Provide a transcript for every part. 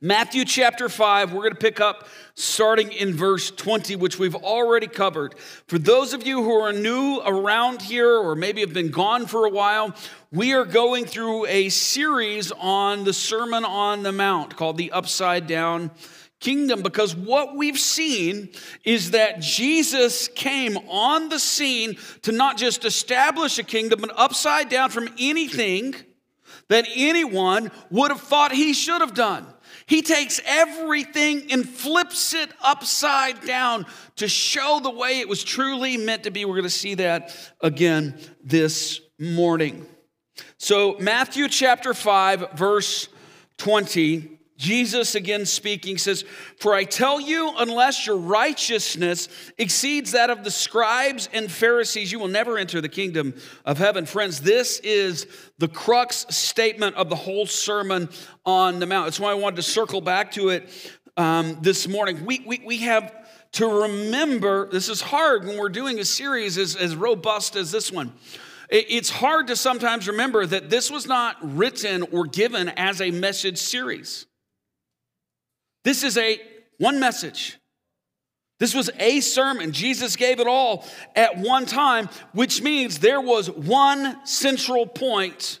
Matthew chapter 5, we're going to pick up starting in verse 20, which we've already covered. For those of you who are new around here or maybe have been gone for a while, we are going through a series on the Sermon on the Mount called the Upside Down Kingdom because what we've seen is that Jesus came on the scene to not just establish a kingdom, but upside down from anything that anyone would have thought he should have done. He takes everything and flips it upside down to show the way it was truly meant to be. We're going to see that again this morning. So, Matthew chapter 5, verse 20. Jesus again speaking says, For I tell you, unless your righteousness exceeds that of the scribes and Pharisees, you will never enter the kingdom of heaven. Friends, this is the crux statement of the whole Sermon on the Mount. That's why I wanted to circle back to it um, this morning. We, we, we have to remember, this is hard when we're doing a series as, as robust as this one. It's hard to sometimes remember that this was not written or given as a message series. This is a one message. This was a sermon. Jesus gave it all at one time, which means there was one central point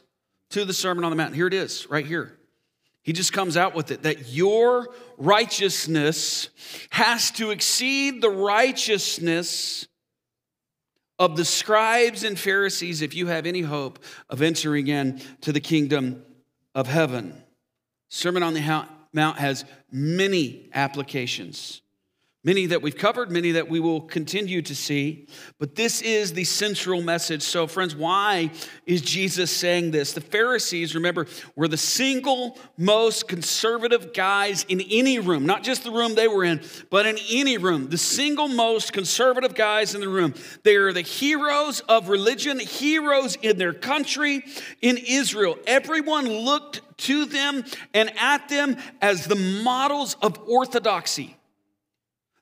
to the Sermon on the Mount. Here it is, right here. He just comes out with it that your righteousness has to exceed the righteousness of the scribes and Pharisees if you have any hope of entering in to the kingdom of heaven. Sermon on the Mount has many applications, many that we've covered, many that we will continue to see. But this is the central message. So, friends, why is Jesus saying this? The Pharisees, remember, were the single most conservative guys in any room, not just the room they were in, but in any room. The single most conservative guys in the room. They are the heroes of religion, heroes in their country, in Israel. Everyone looked to them and at them as the models of orthodoxy.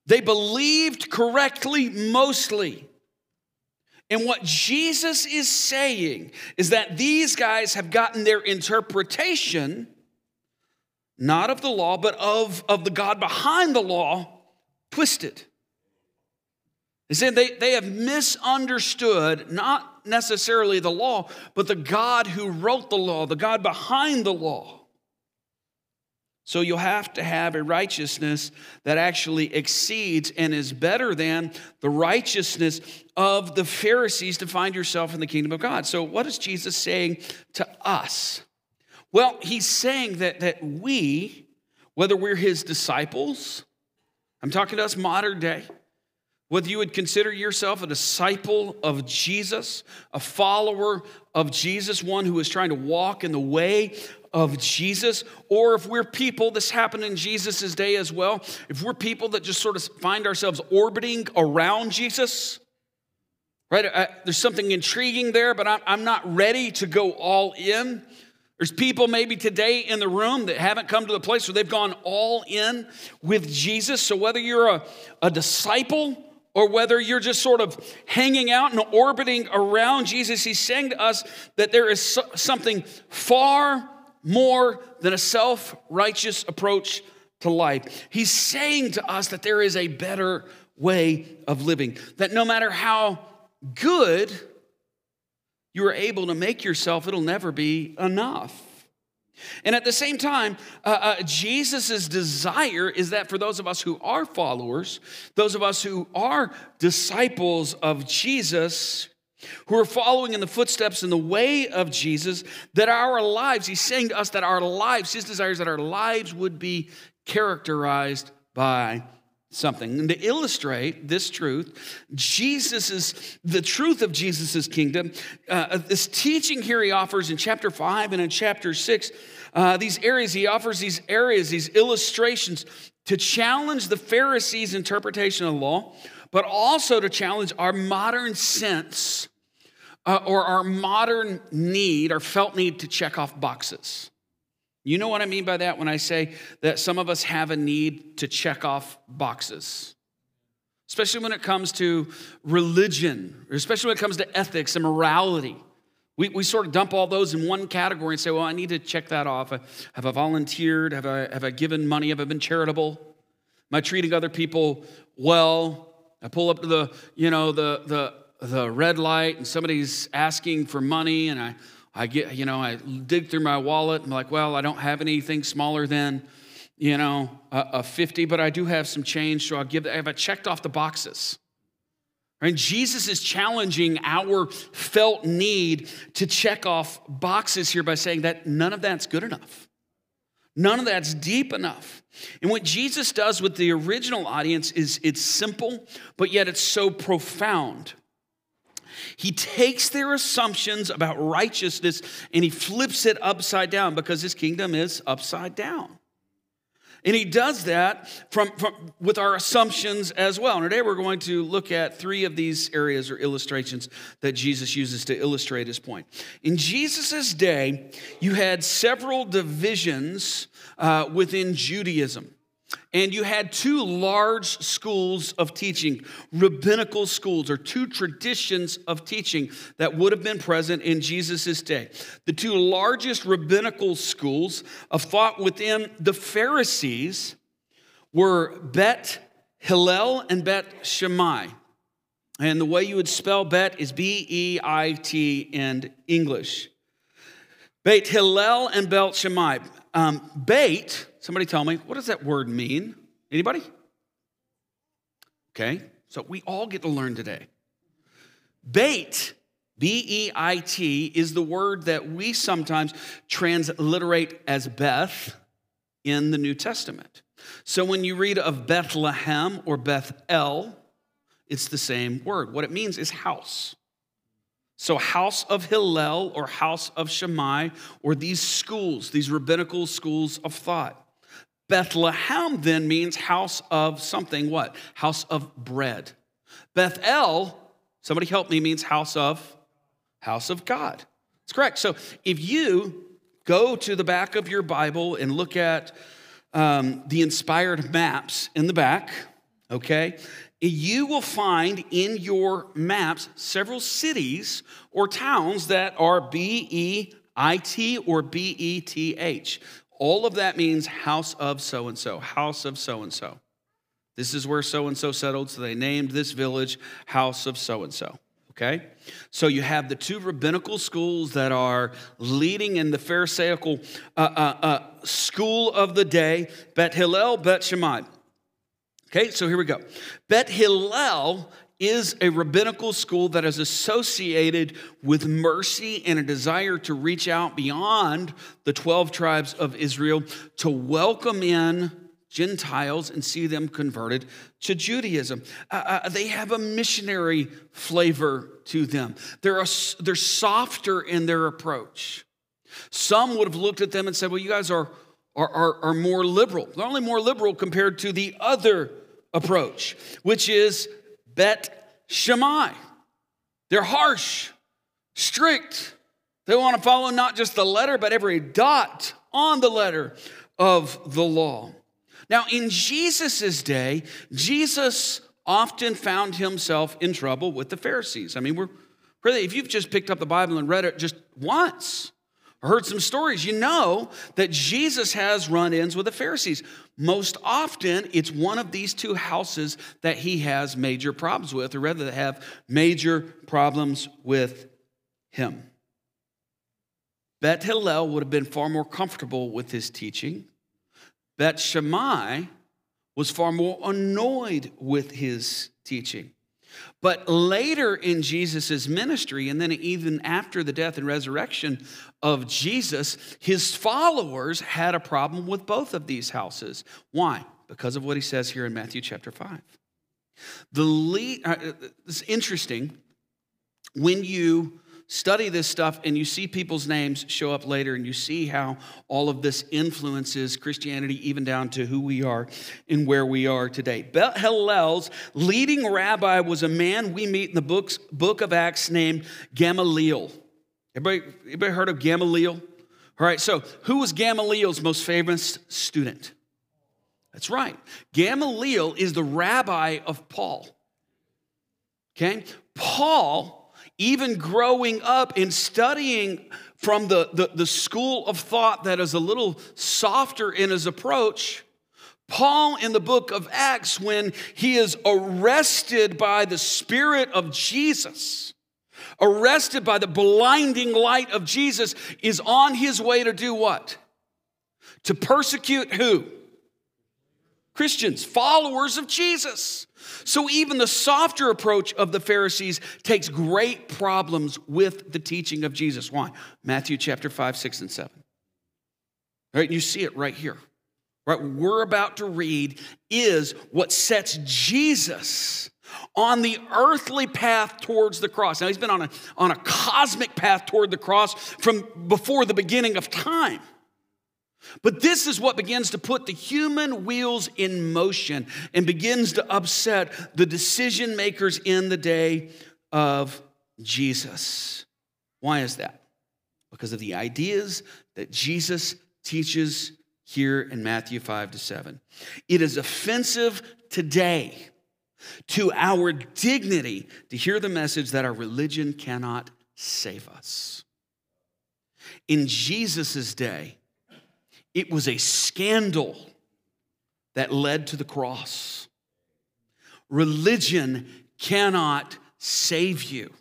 They believed correctly mostly. And what Jesus is saying is that these guys have gotten their interpretation, not of the law, but of, of the God behind the law, twisted. They said they, they have misunderstood not necessarily the law, but the God who wrote the law, the God behind the law. So you'll have to have a righteousness that actually exceeds and is better than the righteousness of the Pharisees to find yourself in the kingdom of God. So, what is Jesus saying to us? Well, he's saying that, that we, whether we're his disciples, I'm talking to us modern day, whether you would consider yourself a disciple of Jesus, a follower of Jesus, one who is trying to walk in the way of Jesus, or if we're people, this happened in Jesus' day as well, if we're people that just sort of find ourselves orbiting around Jesus, right? I, there's something intriguing there, but I'm, I'm not ready to go all in. There's people maybe today in the room that haven't come to the place where they've gone all in with Jesus. So whether you're a, a disciple, or whether you're just sort of hanging out and orbiting around Jesus, he's saying to us that there is something far more than a self righteous approach to life. He's saying to us that there is a better way of living, that no matter how good you are able to make yourself, it'll never be enough. And at the same time, uh, uh, Jesus' desire is that for those of us who are followers, those of us who are disciples of Jesus, who are following in the footsteps in the way of Jesus, that our lives, he's saying to us that our lives, his desires that our lives would be characterized by something. And to illustrate this truth, Jesus is the truth of Jesus' kingdom. Uh, this teaching here he offers in chapter 5 and in chapter 6, uh, these areas, he offers these areas, these illustrations to challenge the Pharisees' interpretation of the law, but also to challenge our modern sense uh, or our modern need, our felt need to check off boxes. You know what I mean by that when I say that some of us have a need to check off boxes, especially when it comes to religion, especially when it comes to ethics and morality. We, we sort of dump all those in one category and say, well, I need to check that off. Have I volunteered? Have I, have I given money? Have I been charitable? Am I treating other people well? I pull up to the, you know, the, the, the red light and somebody's asking for money and I, I get, you know, I dig through my wallet. I'm like, well, I don't have anything smaller than, you know, a, a 50, but I do have some change. So I'll give, that. have I checked off the boxes? And Jesus is challenging our felt need to check off boxes here by saying that none of that's good enough. None of that's deep enough. And what Jesus does with the original audience is it's simple, but yet it's so profound. He takes their assumptions about righteousness and he flips it upside down because his kingdom is upside down. And he does that from, from, with our assumptions as well. And today we're going to look at three of these areas or illustrations that Jesus uses to illustrate his point. In Jesus' day, you had several divisions uh, within Judaism. And you had two large schools of teaching, rabbinical schools, or two traditions of teaching that would have been present in Jesus' day. The two largest rabbinical schools of thought within the Pharisees were Bet Hillel and Bet Shammai. And the way you would spell Bet is B E I T in English. Beit Hillel and Bet Shammai. Um, Beit Somebody tell me, what does that word mean? Anybody? Okay, so we all get to learn today. Beit, B E I T, is the word that we sometimes transliterate as Beth in the New Testament. So when you read of Bethlehem or Bethel, it's the same word. What it means is house. So, house of Hillel or house of Shammai, or these schools, these rabbinical schools of thought. Bethlehem then means house of something what? House of bread. Bethel, somebody help me, means house of house of God. It's correct. So if you go to the back of your Bible and look at um, the inspired maps in the back, okay, you will find in your maps several cities or towns that are B E I T or B E T H. All of that means house of so and so, house of so and so. This is where so and so settled, so they named this village house of so and so. Okay? So you have the two rabbinical schools that are leading in the Pharisaical uh, uh, uh, school of the day Bet Hillel, Bet Shammai. Okay, so here we go. Bet Hillel is a rabbinical school that is associated with mercy and a desire to reach out beyond the 12 tribes of Israel to welcome in Gentiles and see them converted to Judaism. Uh, uh, they have a missionary flavor to them, they're, a, they're softer in their approach. Some would have looked at them and said, Well, you guys are, are, are, are more liberal. They're only more liberal compared to the other approach, which is Bet Shammai. They're harsh, strict. They want to follow not just the letter, but every dot on the letter of the law. Now, in Jesus' day, Jesus often found himself in trouble with the Pharisees. I mean, we're really, if you've just picked up the Bible and read it just once, heard some stories, you know that Jesus has run ins with the Pharisees. Most often, it's one of these two houses that he has major problems with, or rather, they have major problems with him. Bet Hillel would have been far more comfortable with his teaching. Bet Shammai was far more annoyed with his teaching. But later in Jesus' ministry, and then even after the death and resurrection of Jesus, his followers had a problem with both of these houses. Why? Because of what he says here in Matthew chapter 5. The lead, uh, it's interesting when you study this stuff and you see people's names show up later and you see how all of this influences Christianity, even down to who we are and where we are today. Bet Hillel's leading rabbi was a man we meet in the books, book of Acts named Gamaliel. Everybody, everybody heard of Gamaliel? All right, so who was Gamaliel's most famous student? That's right. Gamaliel is the rabbi of Paul. Okay? Paul even growing up and studying from the, the, the school of thought that is a little softer in his approach, Paul in the book of Acts, when he is arrested by the Spirit of Jesus, arrested by the blinding light of Jesus, is on his way to do what? To persecute who? Christians, followers of Jesus. So even the softer approach of the Pharisees takes great problems with the teaching of Jesus. Why? Matthew chapter 5, 6, and 7. All right, you see it right here. Right, we're about to read is what sets Jesus on the earthly path towards the cross. Now, he's been on a, on a cosmic path toward the cross from before the beginning of time. But this is what begins to put the human wheels in motion and begins to upset the decision makers in the day of Jesus. Why is that? Because of the ideas that Jesus teaches here in Matthew 5 to 7. It is offensive today to our dignity to hear the message that our religion cannot save us. In Jesus' day, it was a scandal that led to the cross. Religion cannot save you.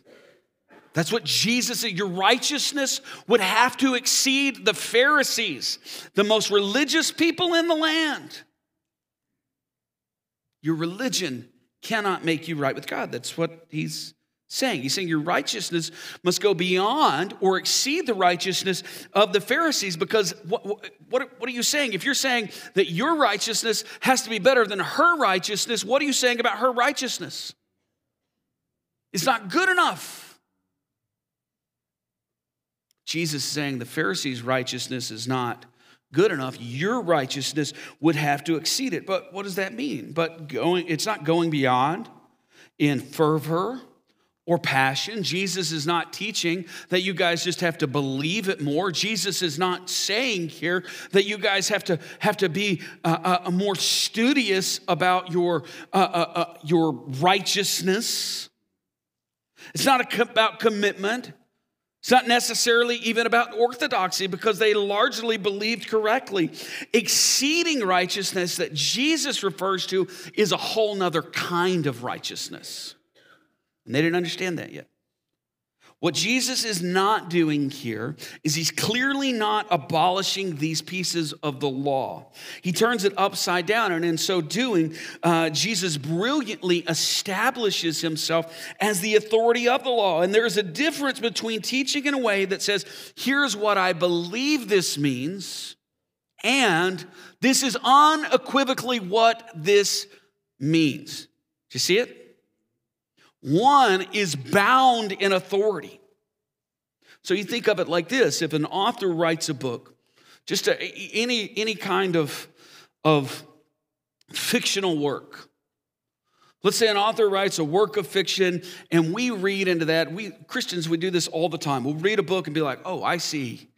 That's what Jesus said. Your righteousness would have to exceed the Pharisees, the most religious people in the land. Your religion cannot make you right with God. That's what he's saying. He's saying your righteousness must go beyond or exceed the righteousness of the Pharisees because what, what, what are you saying? If you're saying that your righteousness has to be better than her righteousness, what are you saying about her righteousness? It's not good enough. Jesus is saying the Pharisees' righteousness is not good enough. Your righteousness would have to exceed it. But what does that mean? But going, it's not going beyond in fervor or passion. Jesus is not teaching that you guys just have to believe it more. Jesus is not saying here that you guys have to have to be uh, uh, more studious about your uh, uh, uh your righteousness. It's not about commitment. It's not necessarily even about orthodoxy because they largely believed correctly. Exceeding righteousness that Jesus refers to is a whole nother kind of righteousness. And they didn't understand that yet. What Jesus is not doing here is he's clearly not abolishing these pieces of the law. He turns it upside down, and in so doing, uh, Jesus brilliantly establishes himself as the authority of the law. And there's a difference between teaching in a way that says, here's what I believe this means, and this is unequivocally what this means. Do you see it? One is bound in authority. So you think of it like this if an author writes a book, just a, any, any kind of, of fictional work. Let's say an author writes a work of fiction and we read into that. We Christians, we do this all the time. We'll read a book and be like, oh, I see.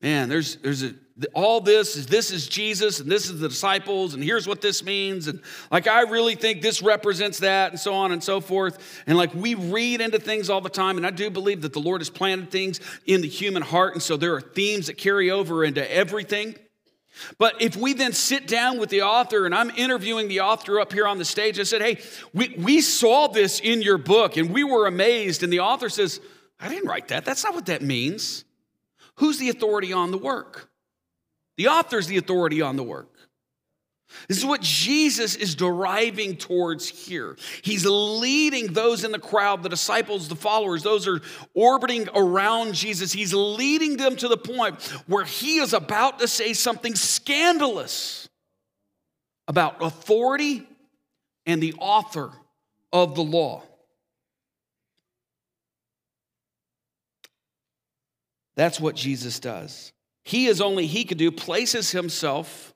Man, there's, there's a, all this is this is Jesus and this is the disciples and here's what this means. And like I really think this represents that and so on and so forth. And like we read into things all the time. And I do believe that the Lord has planted things in the human heart. And so there are themes that carry over into everything. But if we then sit down with the author and I'm interviewing the author up here on the stage I said hey we, we saw this in your book and we were amazed. And the author says I didn't write that. That's not what that means. Who's the authority on the work the author is the authority on the work. This is what Jesus is deriving towards here. He's leading those in the crowd, the disciples, the followers, those are orbiting around Jesus. He's leading them to the point where he is about to say something scandalous about authority and the author of the law. That's what Jesus does he as only he could do, places himself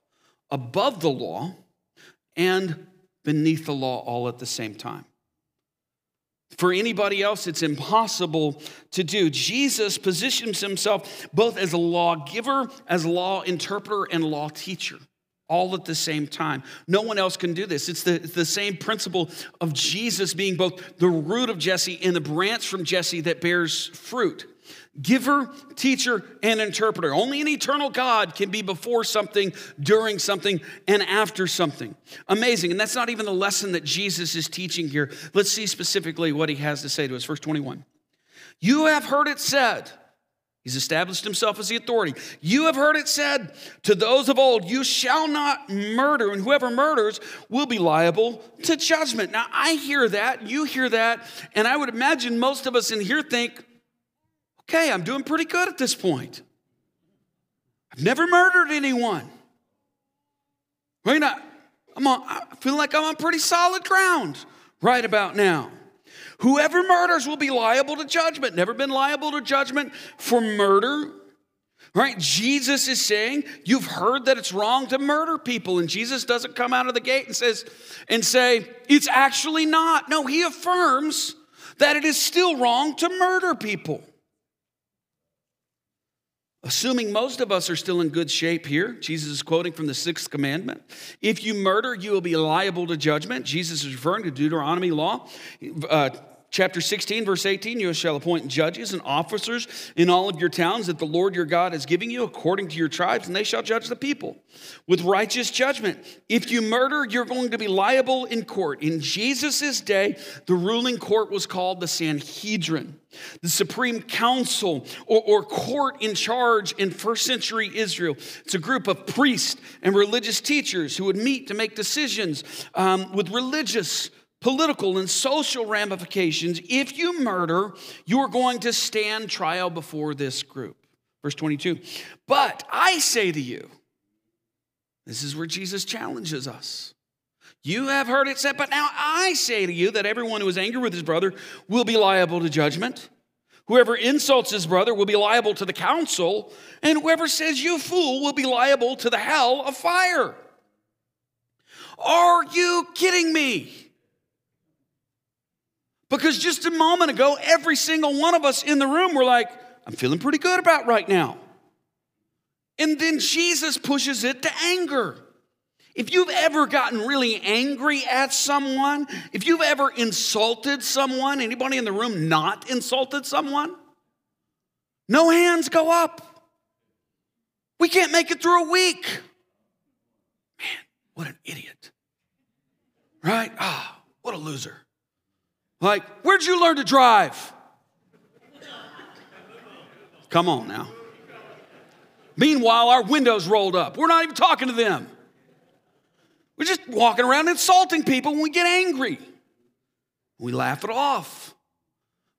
above the law and beneath the law all at the same time. For anybody else, it's impossible to do. Jesus positions himself both as a lawgiver, as law interpreter, and law teacher. all at the same time. No one else can do this. It's the, it's the same principle of Jesus being both the root of Jesse and the branch from Jesse that bears fruit. Giver, teacher, and interpreter. Only an eternal God can be before something, during something, and after something. Amazing. And that's not even the lesson that Jesus is teaching here. Let's see specifically what he has to say to us. Verse 21. You have heard it said, He's established himself as the authority. You have heard it said to those of old, You shall not murder, and whoever murders will be liable to judgment. Now, I hear that, you hear that, and I would imagine most of us in here think, Okay, I'm doing pretty good at this point. I've never murdered anyone. Right now, I'm on, I feel like I'm on pretty solid ground right about now. Whoever murders will be liable to judgment. Never been liable to judgment for murder. Right? Jesus is saying, you've heard that it's wrong to murder people. And Jesus doesn't come out of the gate and says, and say, it's actually not. No, he affirms that it is still wrong to murder people. Assuming most of us are still in good shape here, Jesus is quoting from the sixth commandment. If you murder, you will be liable to judgment. Jesus is referring to Deuteronomy law. Uh, chapter 16, verse 18, you shall appoint judges and officers in all of your towns that the Lord your God is giving you according to your tribes, and they shall judge the people with righteous judgment. If you murder, you're going to be liable in court. In Jesus' day, the ruling court was called the Sanhedrin, the supreme council or, or court in charge in first century Israel. It's a group of priests and religious teachers who would meet to make decisions um, with religious political and social ramifications. If you murder, you are going to stand trial before this group. Verse 22. But I say to you, this is where Jesus challenges us. You have heard it said, but now I say to you that everyone who is angry with his brother will be liable to judgment. Whoever insults his brother will be liable to the council, and whoever says you fool will be liable to the hell of fire. Are you kidding me? Because just a moment ago, every single one of us in the room were like, I'm feeling pretty good about right now. And then Jesus pushes it to anger. If you've ever gotten really angry at someone, if you've ever insulted someone, anybody in the room not insulted someone? No hands go up. We can't make it through a week. Man, what an idiot. Right? Ah, oh, what a loser. Like, where'd you learn to drive? Come on now. Meanwhile, our windows rolled up. We're not even talking to them. We're just walking around insulting people when we get angry. We laugh it off.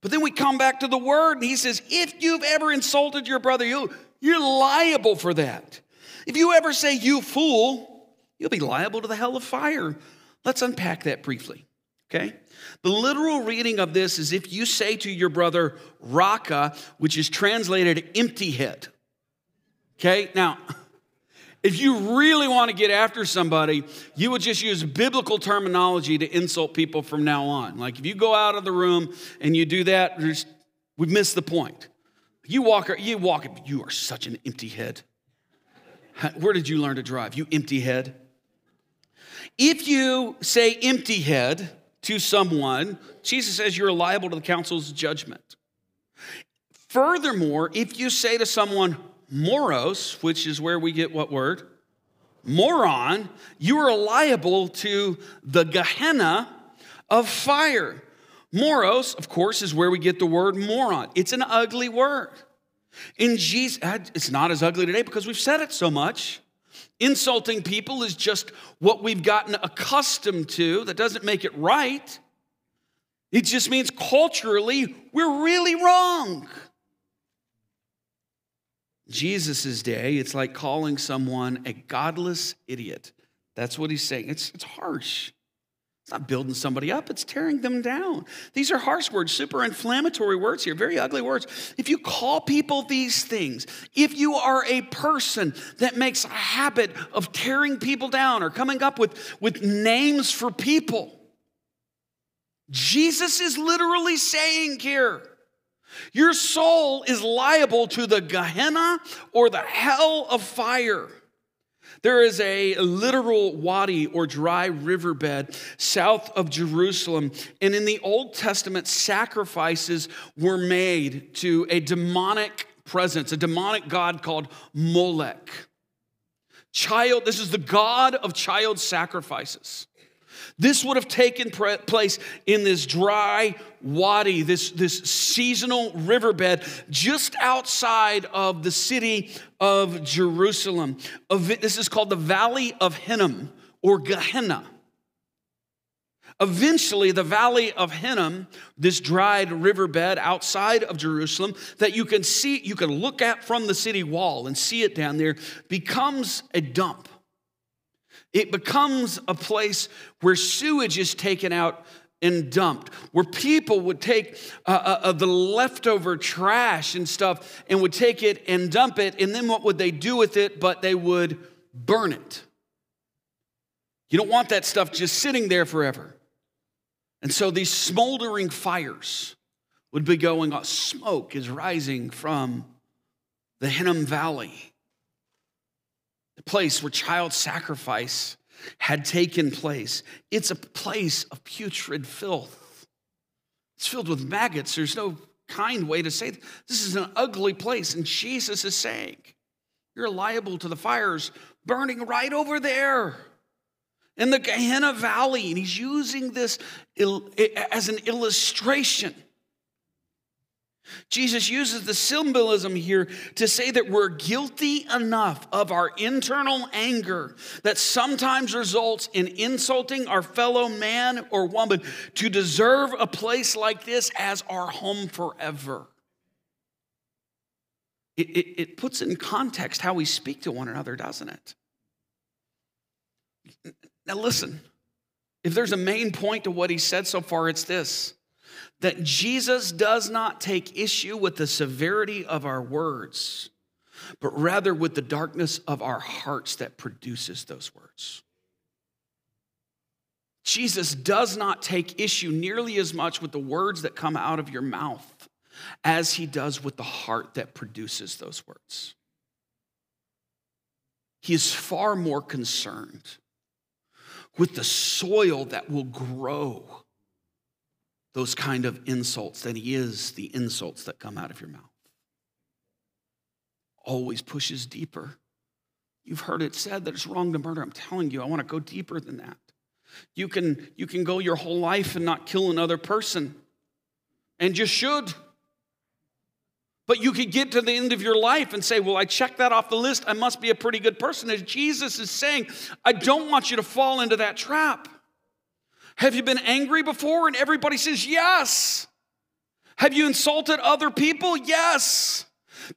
But then we come back to the word, and he says, if you've ever insulted your brother, you, you're liable for that. If you ever say, you fool, you'll be liable to the hell of fire. Let's unpack that briefly, okay? The literal reading of this is if you say to your brother, Raka, which is translated empty head. Okay, now, if you really want to get after somebody, you would just use biblical terminology to insult people from now on. Like if you go out of the room and you do that, we've missed the point. You walk, you walk, you are such an empty head. Where did you learn to drive? You empty head. If you say empty head, to someone, Jesus says you're liable to the council's judgment. Furthermore, if you say to someone, moros, which is where we get what word? Moron, you are liable to the Gehenna of fire. Moros, of course, is where we get the word moron. It's an ugly word. In Jesus, it's not as ugly today because we've said it so much. Insulting people is just what we've gotten accustomed to. That doesn't make it right. It just means culturally, we're really wrong. Jesus' day, it's like calling someone a godless idiot. That's what he's saying. It's, it's harsh. It's not building somebody up, it's tearing them down. These are harsh words, super inflammatory words here, very ugly words. If you call people these things, if you are a person that makes a habit of tearing people down or coming up with, with names for people, Jesus is literally saying here, your soul is liable to the Gehenna or the hell of fire. There is a literal wadi or dry riverbed south of Jerusalem. And in the Old Testament, sacrifices were made to a demonic presence, a demonic god called Molech. Child, this is the god of child sacrifices. This would have taken place in this dry wadi, this, this seasonal riverbed just outside of the city of Jerusalem. This is called the Valley of Hinnom or Gehenna. Eventually, the Valley of Hinnom, this dried riverbed outside of Jerusalem that you can see, you can look at from the city wall and see it down there, becomes a dump. It becomes a place where sewage is taken out and dumped, where people would take uh, uh, uh, the leftover trash and stuff and would take it and dump it. And then what would they do with it? But they would burn it. You don't want that stuff just sitting there forever. And so these smoldering fires would be going on. Smoke is rising from the Hinnom Valley place where child sacrifice had taken place. It's a place of putrid filth. It's filled with maggots. There's no kind way to say this is an ugly place. And Jesus is saying, You're liable to the fires burning right over there in the Gehenna Valley. And he's using this as an illustration Jesus uses the symbolism here to say that we're guilty enough of our internal anger that sometimes results in insulting our fellow man or woman to deserve a place like this as our home forever. It, it, it puts in context how we speak to one another, doesn't it? Now, listen, if there's a main point to what he said so far, it's this that Jesus does not take issue with the severity of our words, but rather with the darkness of our hearts that produces those words. Jesus does not take issue nearly as much with the words that come out of your mouth as he does with the heart that produces those words. He is far more concerned with the soil that will grow those kind of insults than he is the insults that come out of your mouth. Always pushes deeper. You've heard it said that it's wrong to murder. I'm telling you, I want to go deeper than that. You can, you can go your whole life and not kill another person, and you should. But you could get to the end of your life and say, Well, I checked that off the list. I must be a pretty good person. As Jesus is saying, I don't want you to fall into that trap. Have you been angry before? And everybody says, Yes. Have you insulted other people? Yes.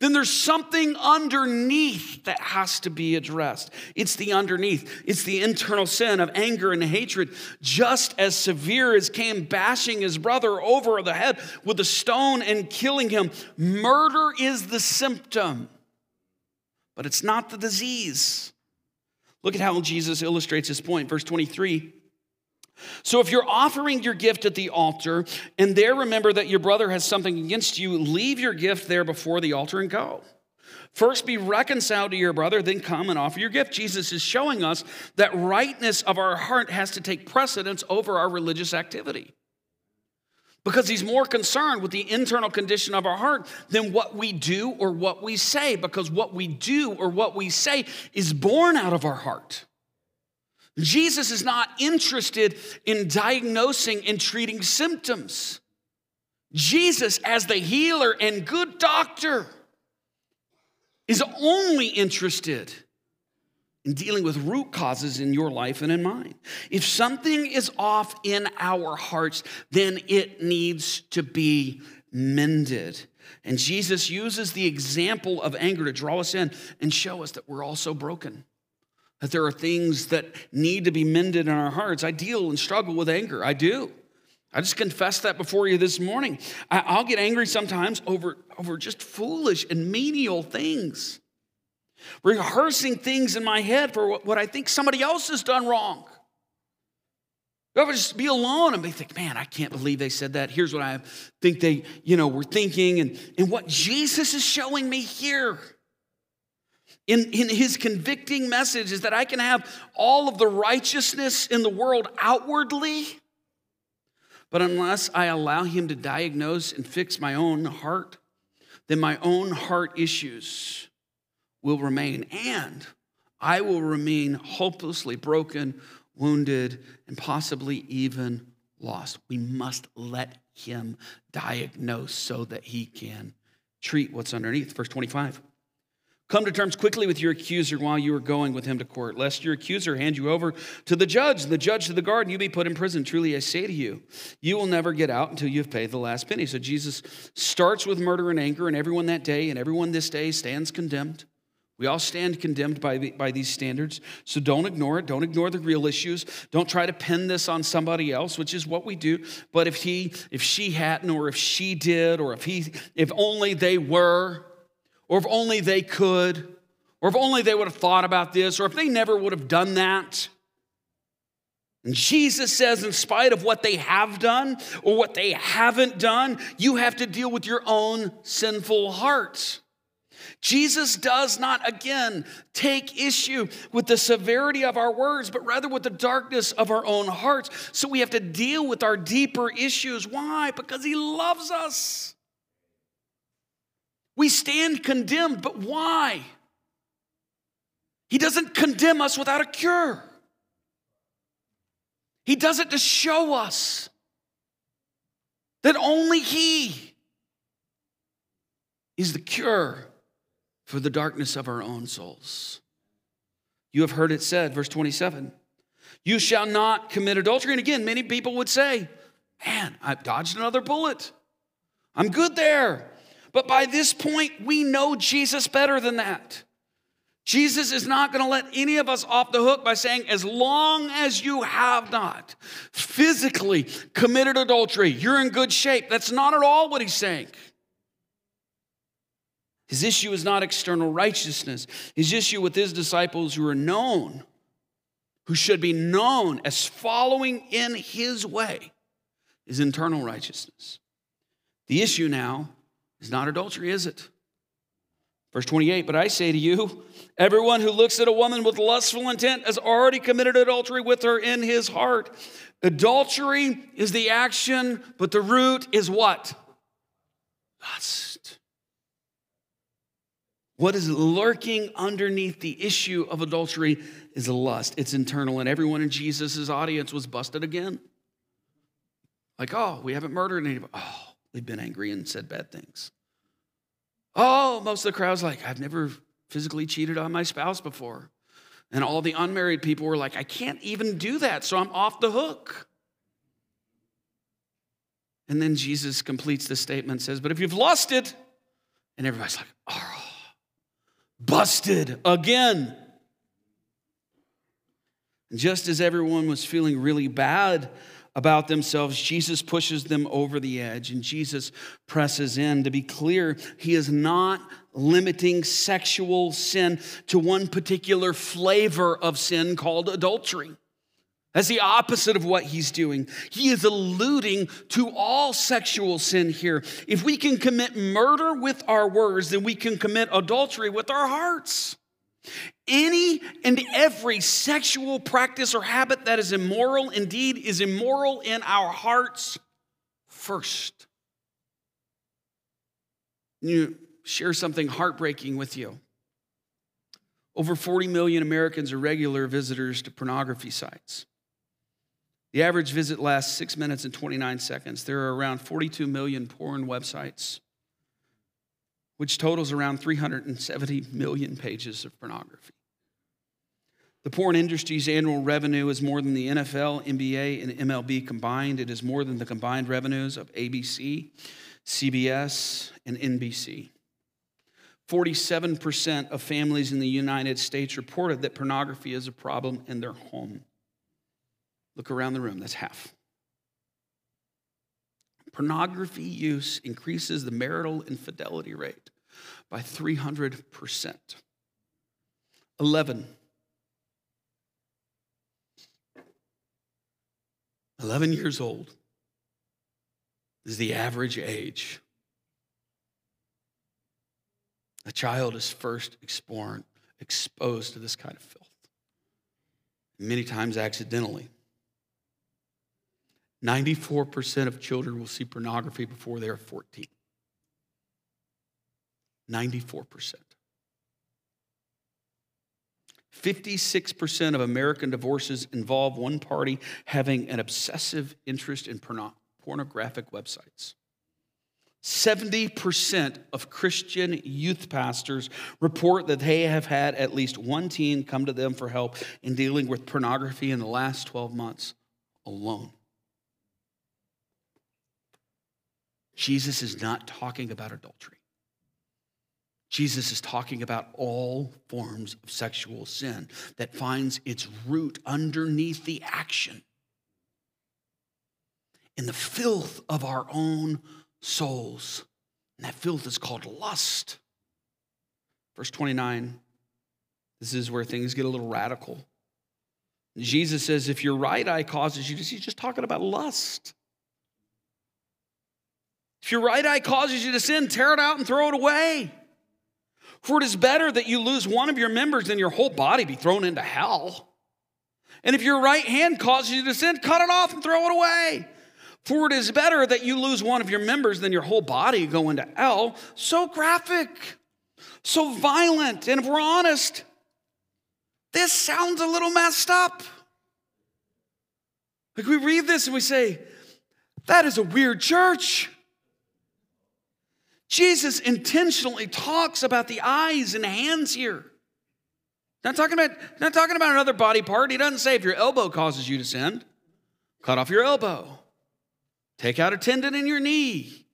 Then there's something underneath that has to be addressed. It's the underneath, it's the internal sin of anger and hatred, just as severe as Cain bashing his brother over the head with a stone and killing him. Murder is the symptom, but it's not the disease. Look at how Jesus illustrates his point. Verse 23 so if you're offering your gift at the altar and there remember that your brother has something against you, leave your gift there before the altar and go. First be reconciled to your brother, then come and offer your gift. Jesus is showing us that rightness of our heart has to take precedence over our religious activity. Because he's more concerned with the internal condition of our heart than what we do or what we say, because what we do or what we say is born out of our heart. Jesus is not interested in diagnosing and treating symptoms. Jesus, as the healer and good doctor, is only interested in dealing with root causes in your life and in mine. If something is off in our hearts, then it needs to be mended. And Jesus uses the example of anger to draw us in and show us that we're also broken that there are things that need to be mended in our hearts. I deal and struggle with anger. I do. I just confess that before you this morning. I'll get angry sometimes over, over just foolish and menial things, rehearsing things in my head for what, I think somebody else has done wrong. You ever just be alone and be think, man, I can't believe they said that. Here's what I think they, you know, were thinking. And, and what Jesus is showing me here in, in his convicting message is that I can have all of the righteousness in the world outwardly, but unless I allow him to diagnose and fix my own heart, then my own heart issues will remain. And I will remain hopelessly broken, wounded, and possibly even lost. We must let him diagnose so that he can treat what's underneath. Verse 25. Come to terms quickly with your accuser while you are going with him to court, lest your accuser hand you over to the judge, and the judge to the guard, and you be put in prison. Truly, I say to you, you will never get out until you have paid the last penny. So Jesus starts with murder and anger, and everyone that day and everyone this day stands condemned. We all stand condemned by, the, by these standards. So don't ignore it. Don't ignore the real issues. Don't try to pin this on somebody else, which is what we do. But if he, if she hadn't, or if she did, or if he, if only they were, or if only they could, or if only they would have thought about this, or if they never would have done that. And Jesus says, in spite of what they have done or what they haven't done, you have to deal with your own sinful heart. Jesus does not, again, take issue with the severity of our words, but rather with the darkness of our own hearts. So we have to deal with our deeper issues. Why? Because He loves us. We stand condemned, but why? He doesn't condemn us without a cure. He does it to show us that only He is the cure for the darkness of our own souls. You have heard it said, verse 27, you shall not commit adultery. And again, many people would say, Man, I've dodged another bullet. I'm good there. But by this point, we know Jesus better than that. Jesus is not going to let any of us off the hook by saying, as long as you have not physically committed adultery, you're in good shape. That's not at all what he's saying. His issue is not external righteousness. His issue with his disciples who are known, who should be known as following in his way, is internal righteousness. The issue now is not adultery, is it? Verse 28 But I say to you, everyone who looks at a woman with lustful intent has already committed adultery with her in his heart. Adultery is the action, but the root is what? Lust. What is lurking underneath the issue of adultery is lust. It's internal, and everyone in Jesus' audience was busted again. Like, oh, we haven't murdered anybody. Oh, They've been angry and said bad things. Oh, most of the crowd's like, I've never physically cheated on my spouse before. And all the unmarried people were like, I can't even do that, so I'm off the hook. And then Jesus completes the statement says, But if you've lost it, and everybody's like, Oh, busted again. And just as everyone was feeling really bad about themselves, Jesus pushes them over the edge and Jesus presses in. To be clear, he is not limiting sexual sin to one particular flavor of sin called adultery. That's the opposite of what he's doing. He is alluding to all sexual sin here. If we can commit murder with our words, then we can commit adultery with our hearts. Any and every sexual practice or habit that is immoral, indeed, is immoral in our hearts first. You share something heartbreaking with you. Over 40 million Americans are regular visitors to pornography sites. The average visit lasts six minutes and 29 seconds. There are around 42 million porn websites which totals around 370 million pages of pornography. The porn industry's annual revenue is more than the NFL, NBA, and MLB combined. It is more than the combined revenues of ABC, CBS, and NBC. 47% of families in the United States reported that pornography is a problem in their home. Look around the room, that's half. Pornography use increases the marital infidelity rate by 300%. 11. 11 years old is the average age a child is first exposed to this kind of filth, many times accidentally. 94% of children will see pornography before they are 14. 94%. 56% of American divorces involve one party having an obsessive interest in porno- pornographic websites. 70% of Christian youth pastors report that they have had at least one teen come to them for help in dealing with pornography in the last 12 months alone. Jesus is not talking about adultery. Jesus is talking about all forms of sexual sin that finds its root underneath the action in the filth of our own souls. And that filth is called lust. Verse 29, this is where things get a little radical. Jesus says, if your right eye causes you to see, he's just talking about lust. If your right eye causes you to sin, tear it out and throw it away. For it is better that you lose one of your members than your whole body be thrown into hell. And if your right hand causes you to sin, cut it off and throw it away. For it is better that you lose one of your members than your whole body go into hell. So graphic, so violent. And if we're honest, this sounds a little messed up. Like we read this and we say, that is a weird church. Jesus intentionally talks about the eyes and hands here. Not talking about, not talking about another body part. He doesn't say if your elbow causes you to sin, cut off your elbow. Take out a tendon in your knee.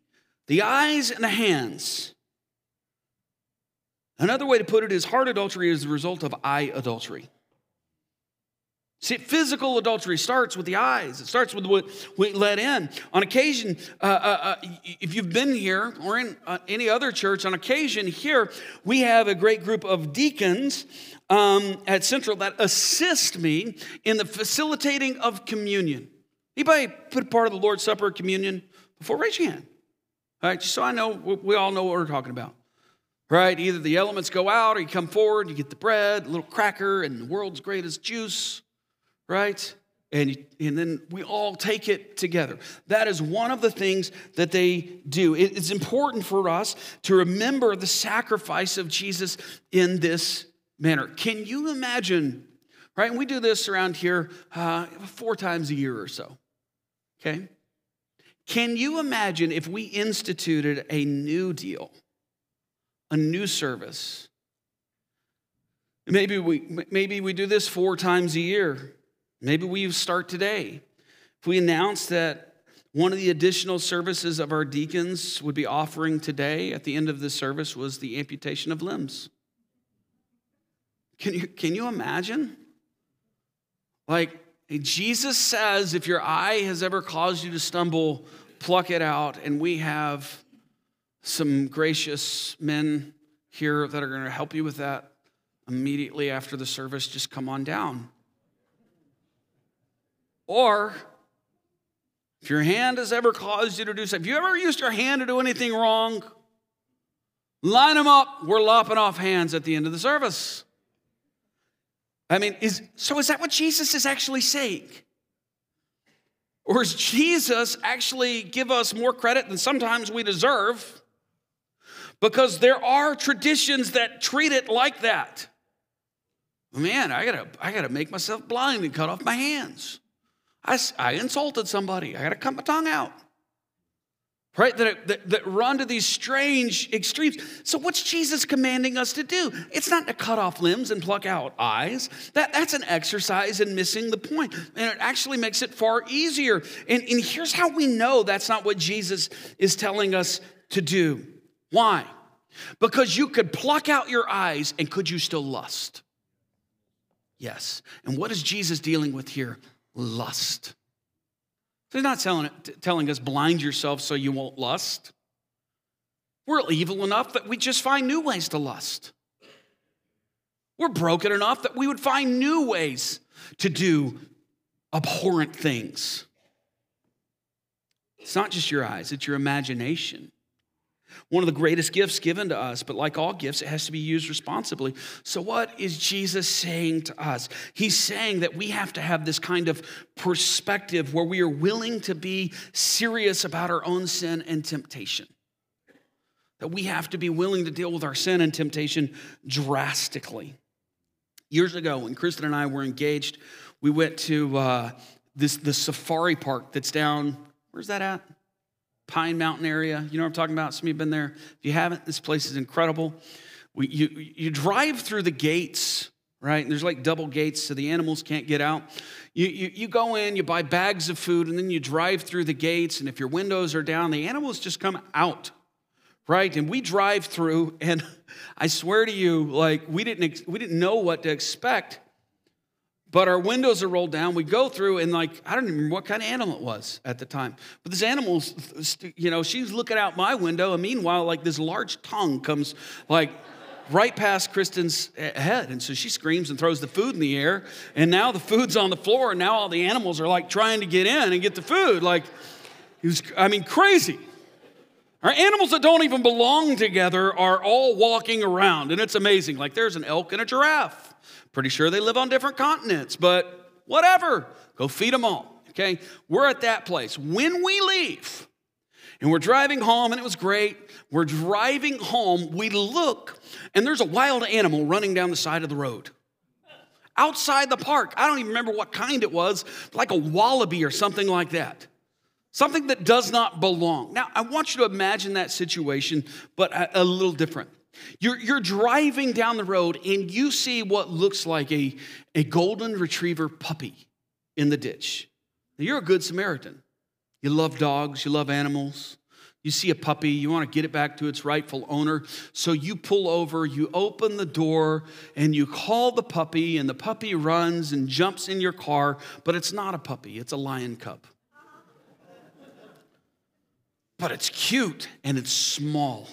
The eyes and the hands. Another way to put it is heart adultery is the result of eye adultery. See, physical adultery starts with the eyes. It starts with what we let in. On occasion, uh, uh, uh, if you've been here or in uh, any other church, on occasion here, we have a great group of deacons um, at Central that assist me in the facilitating of communion. Anybody put part of the Lord's Supper communion before? Raise your hand. All right, just so I know, we all know what we're talking about. Right? Either the elements go out or you come forward, you get the bread, a little cracker, and the world's greatest juice right? And, and then we all take it together. That is one of the things that they do. It's important for us to remember the sacrifice of Jesus in this manner. Can you imagine, right? And we do this around here uh, four times a year or so, okay? Can you imagine if we instituted a new deal, a new service? Maybe we, maybe we do this four times a year. Maybe we start today. If we announce that one of the additional services of our deacons would be offering today at the end of the service was the amputation of limbs. Can you, can you imagine? Like, Jesus says, if your eye has ever caused you to stumble, pluck it out. And we have some gracious men here that are going to help you with that immediately after the service. Just come on down. Or if your hand has ever caused you to do something, if you ever used your hand to do anything wrong, line them up. We're lopping off hands at the end of the service. I mean, is, so is that what Jesus is actually saying? Or does Jesus actually give us more credit than sometimes we deserve? Because there are traditions that treat it like that. Man, I gotta, I gotta make myself blind and cut off my hands. I, I insulted somebody. I got to cut my tongue out. Right? That, that, that run to these strange extremes. So, what's Jesus commanding us to do? It's not to cut off limbs and pluck out eyes. That, that's an exercise in missing the point. And it actually makes it far easier. And, and here's how we know that's not what Jesus is telling us to do. Why? Because you could pluck out your eyes and could you still lust? Yes. And what is Jesus dealing with here? Lust. So he's not telling, telling us blind yourself so you won't lust. We're evil enough that we just find new ways to lust. We're broken enough that we would find new ways to do abhorrent things. It's not just your eyes, it's your imagination. One of the greatest gifts given to us, but like all gifts, it has to be used responsibly. So, what is Jesus saying to us? He's saying that we have to have this kind of perspective where we are willing to be serious about our own sin and temptation. That we have to be willing to deal with our sin and temptation drastically. Years ago, when Kristen and I were engaged, we went to uh, this the safari park that's down. Where's that at? Pine Mountain area. You know what I'm talking about? Some of you have been there. If you haven't, this place is incredible. We, you, you drive through the gates, right? And there's like double gates so the animals can't get out. You, you, you go in, you buy bags of food, and then you drive through the gates. And if your windows are down, the animals just come out, right? And we drive through, and I swear to you, like we didn't, we didn't know what to expect but our windows are rolled down. We go through, and like, I don't even remember what kind of animal it was at the time. But this animal, you know, she's looking out my window, and meanwhile, like, this large tongue comes, like, right past Kristen's head. And so she screams and throws the food in the air. And now the food's on the floor, and now all the animals are like trying to get in and get the food. Like, it was, I mean, crazy. Our animals that don't even belong together are all walking around, and it's amazing. Like, there's an elk and a giraffe. Pretty sure they live on different continents, but whatever. Go feed them all. Okay? We're at that place. When we leave, and we're driving home, and it was great. We're driving home, we look, and there's a wild animal running down the side of the road. Outside the park. I don't even remember what kind it was, like a wallaby or something like that. Something that does not belong. Now, I want you to imagine that situation, but a, little different. You're, you're driving down the road and you see what looks like a, a golden retriever puppy in the ditch. Now, you're a good Samaritan. You love dogs, you love animals. You see a puppy, you want to get it back to its rightful owner. So you pull over, you open the door, and you call the puppy, and the puppy runs and jumps in your car, but it's not a puppy, it's a lion cub. but it's cute and it's small.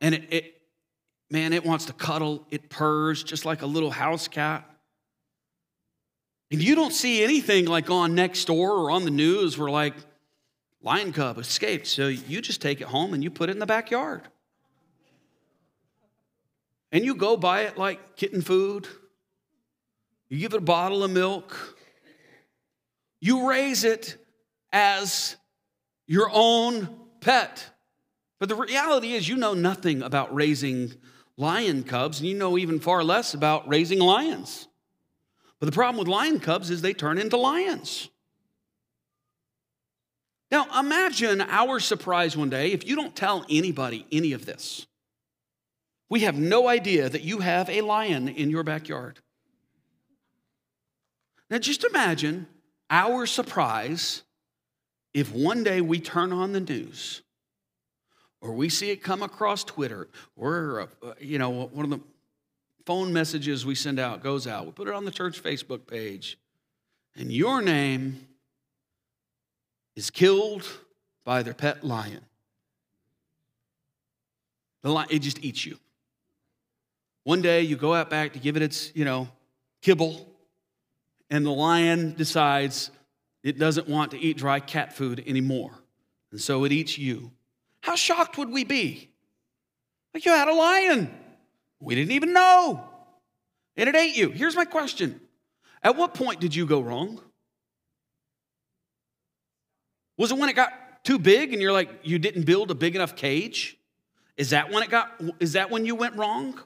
And it, it, man, it wants to cuddle, it purrs just like a little house cat. And you don't see anything like on next door or on the news where like lion cub escaped. So you just take it home and you put it in the backyard. And you go buy it like kitten food. You give it a bottle of milk. You raise it as your own pet. But the reality is, you know nothing about raising lion cubs, and you know even far less about raising lions. But the problem with lion cubs is they turn into lions. Now, imagine our surprise one day if you don't tell anybody any of this. We have no idea that you have a lion in your backyard. Now, just imagine our surprise if one day we turn on the news or we see it come across Twitter, or uh, you know one of the phone messages we send out goes out. We put it on the church Facebook page, and your name is killed by their pet lion. The lion it just eats you. One day you go out back to give it its you know kibble, and the lion decides it doesn't want to eat dry cat food anymore, and so it eats you. How shocked would we be? Like you had a lion. We didn't even know. And it ate you. Here's my question At what point did you go wrong? Was it when it got too big and you're like, you didn't build a big enough cage? Is that when it got, is that when you went wrong?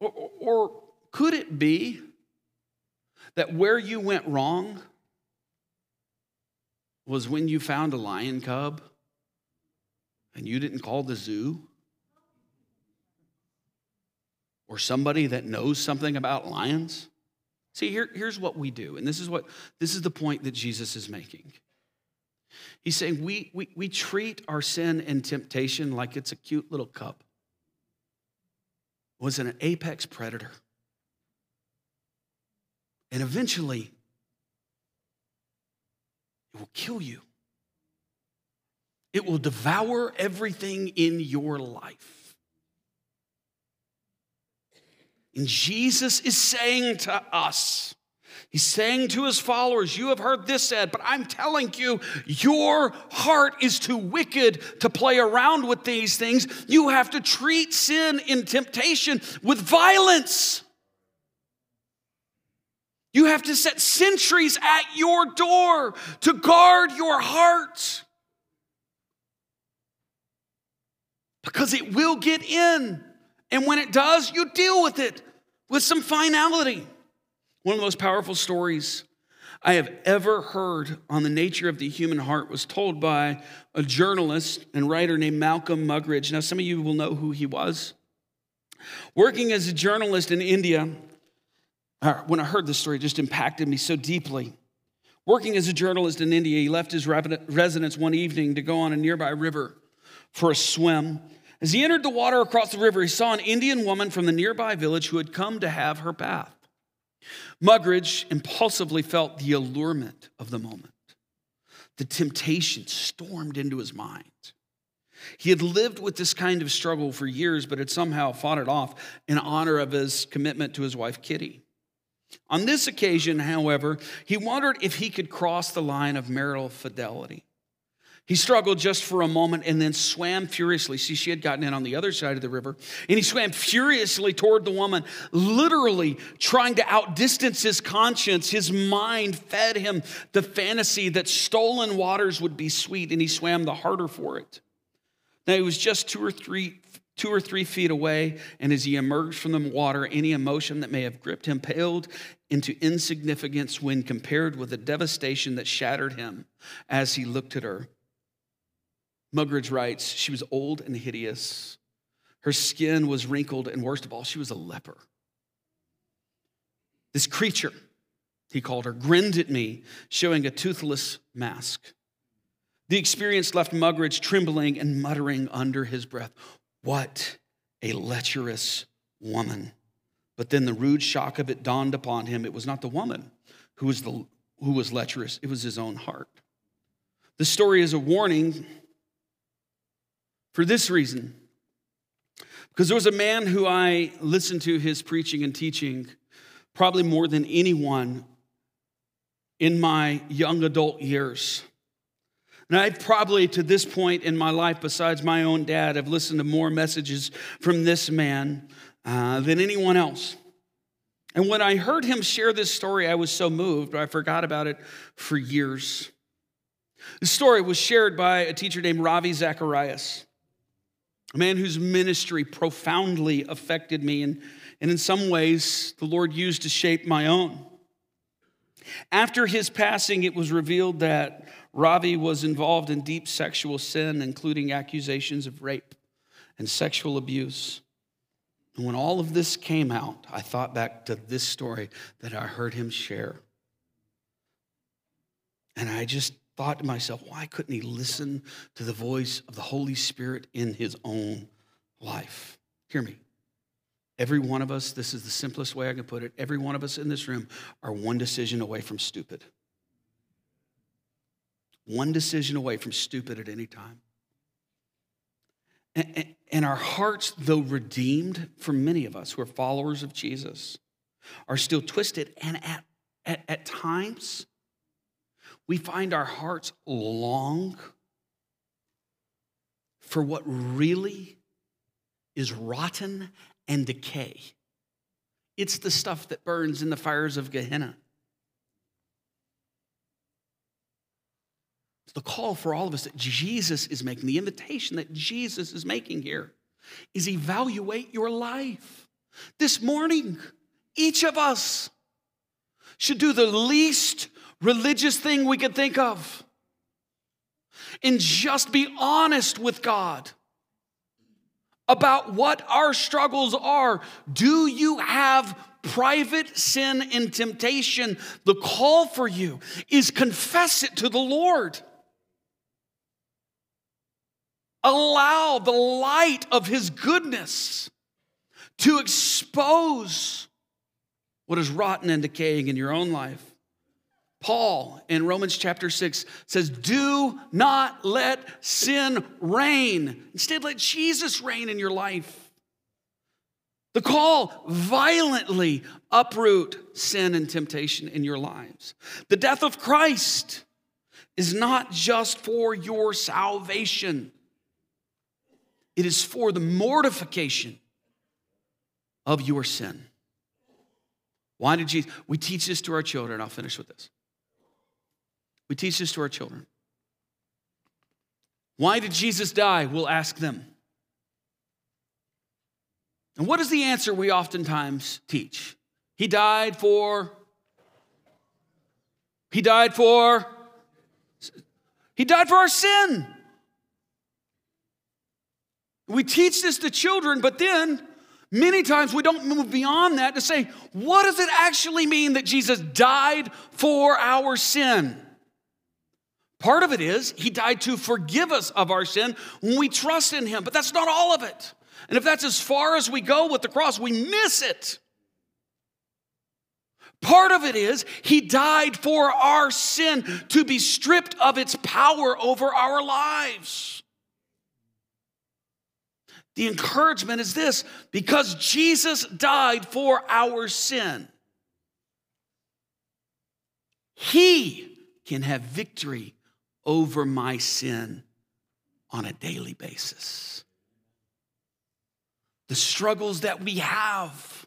Or, or, or could it be that where you went wrong was when you found a lion cub and you didn't call the zoo? Or somebody that knows something about lions? See, here, here's what we do, and this is what this is the point that Jesus is making. He's saying we, we, we treat our sin and temptation like it's a cute little cub. Was an apex predator. And eventually, it will kill you. It will devour everything in your life. And Jesus is saying to us He's saying to his followers, You have heard this said, but I'm telling you, your heart is too wicked to play around with these things. You have to treat sin in temptation with violence. You have to set sentries at your door to guard your heart. Because it will get in. And when it does, you deal with it with some finality. One of the most powerful stories I have ever heard on the nature of the human heart was told by a journalist and writer named Malcolm Muggeridge. Now, some of you will know who he was. Working as a journalist in India, Uh, when I heard this story, it just impacted me so deeply. Working as a journalist in India, he left his residence one evening to go on a nearby river for a swim. As he entered the water across the river, he saw an Indian woman from the nearby village who had come to have her bath. Muggeridge impulsively felt the allurement of the moment. The temptation stormed into his mind. He had lived with this kind of struggle for years, but had somehow fought it off in honor of his commitment to his wife, Kitty. On this occasion, however, he wondered if he could cross the line of marital fidelity. He struggled just for a moment and then swam furiously. See, she had gotten in on the other side of the river, and he swam furiously toward the woman, literally trying to outdistance his conscience. His mind fed him the fantasy that stolen waters would be sweet, and he swam the harder for it. Now, he was just two or three two or three feet away, and as he emerged from the water, any emotion that may have gripped him paled into insignificance when compared with the devastation that shattered him as he looked at her. Muggeridge writes, she was old and hideous. Her skin was wrinkled, and worst of all, she was a leper. This creature, he called her, grinned at me, showing a toothless mask. The experience left Muggeridge trembling and muttering under his breath, what a lecherous woman. But then the rude shock of it dawned upon him. It was not the woman who was, the, who was lecherous, it was his own heart. The story is a warning for this reason. Because there was a man who I listened to his preaching and teaching probably more than anyone in my young adult years. And I've probably, to this point in my life, besides my own dad, have listened to more messages from this man uh, than anyone else. And when I heard him share this story, I was so moved, I forgot about it for years. The story was shared by a teacher named Ravi Zacharias, a man whose ministry profoundly affected me, and, and in some ways, the Lord used to shape my own. After his passing, it was revealed that Ravi was involved in deep sexual sin, including accusations of rape and sexual abuse. And when all of this came out, I thought back to this story that I heard him share. And I just thought to myself, why couldn't he listen to the voice of the Holy Spirit in his own life? Hear me. Every one of us, this is the simplest way I can put it, every one of us in this room are one decision away from stupid one decision away from stupid at any time. And, and, our hearts, though redeemed for many of us who are followers of Jesus, are still twisted. And at, at, at times, we find our hearts long for what really is rotten and decay. It's the stuff that burns in the fires of Gehenna. The call for all of us that Jesus is making, the invitation that Jesus is making here is evaluate your life. This morning, each of us should do the least religious thing we could think of and just be honest with God about what our struggles are. Do you have private sin and temptation? The call for you is confess it to the Lord. Allow the light of His goodness to expose what is rotten and decaying in your own life. Paul in Romans chapter 6 says, Do not let sin reign. Instead, let Jesus reign in your life. The call violently uproot sin and temptation in your lives. The death of Christ is not just for your salvation, it is for the mortification of your sin. Why did Jesus? We teach this to our children. I'll finish with this. We teach this to our children. Why did Jesus die? We'll ask them. And what is the answer we oftentimes teach? He died for. He died for. He died for our sin. We teach this to children, but then many times we don't move beyond that to say, what does it actually mean that Jesus died for our sin? Part of it is he died to forgive us of our sin when we trust in him, but that's not all of it. And if that's as far as we go with the cross, we miss it. Part of it is he died for our sin to be stripped of its power over our lives. The encouragement is this because Jesus died for our sin, he can have victory over my sin on a daily basis the struggles that we have.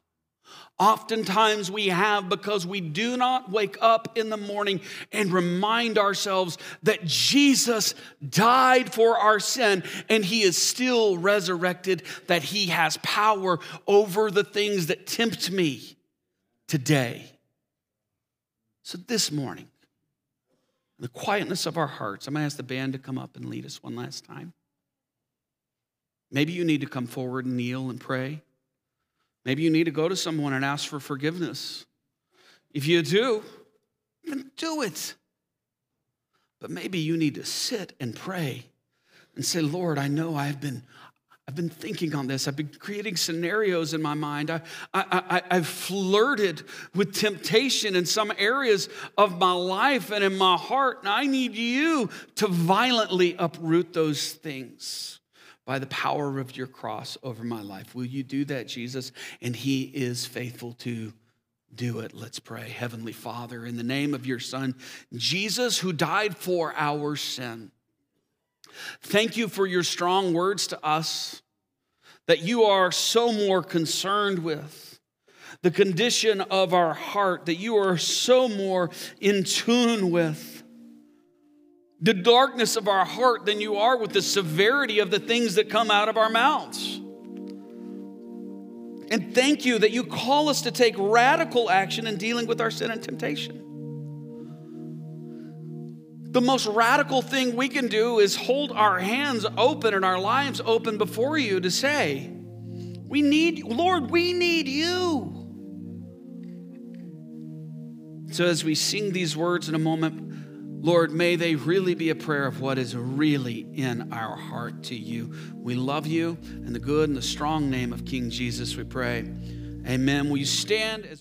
Oftentimes we have because we do not wake up in the morning and remind ourselves that Jesus died for our sin and he is still resurrected, that he has power over the things that tempt me today. So this morning, in the quietness of our hearts, I'm gonna ask the band to come up and lead us one last time. Maybe you need to come forward and kneel and pray. Maybe you need to go to someone and ask for forgiveness. If you do, then do it. But maybe you need to sit and pray and say, Lord, I know I've been, I've been thinking on this. I've been creating scenarios in my mind. I, I, I, have flirted with temptation in some areas of my life and in my heart, and I need you to violently uproot those things by the power of your cross over my life. Will you do that, Jesus? And He is faithful to do it. Let's pray. Heavenly Father, in the name of your Son, Jesus, who died for our sin, thank you for your strong words to us that you are so more concerned with the condition of our heart, that you are so more in tune with the darkness of our heart than you are with the severity of the things that come out of our mouths. And thank you that you call us to take radical action in dealing with our sin and temptation. The most radical thing we can do is hold our hands open and our lives open before you to say, We need, Lord, we need you. So as we sing these words in a moment, Lord, may they really be a prayer of what is really in our heart to you. We love you. In the good and the strong name of King Jesus, we pray. Amen. Will you stand as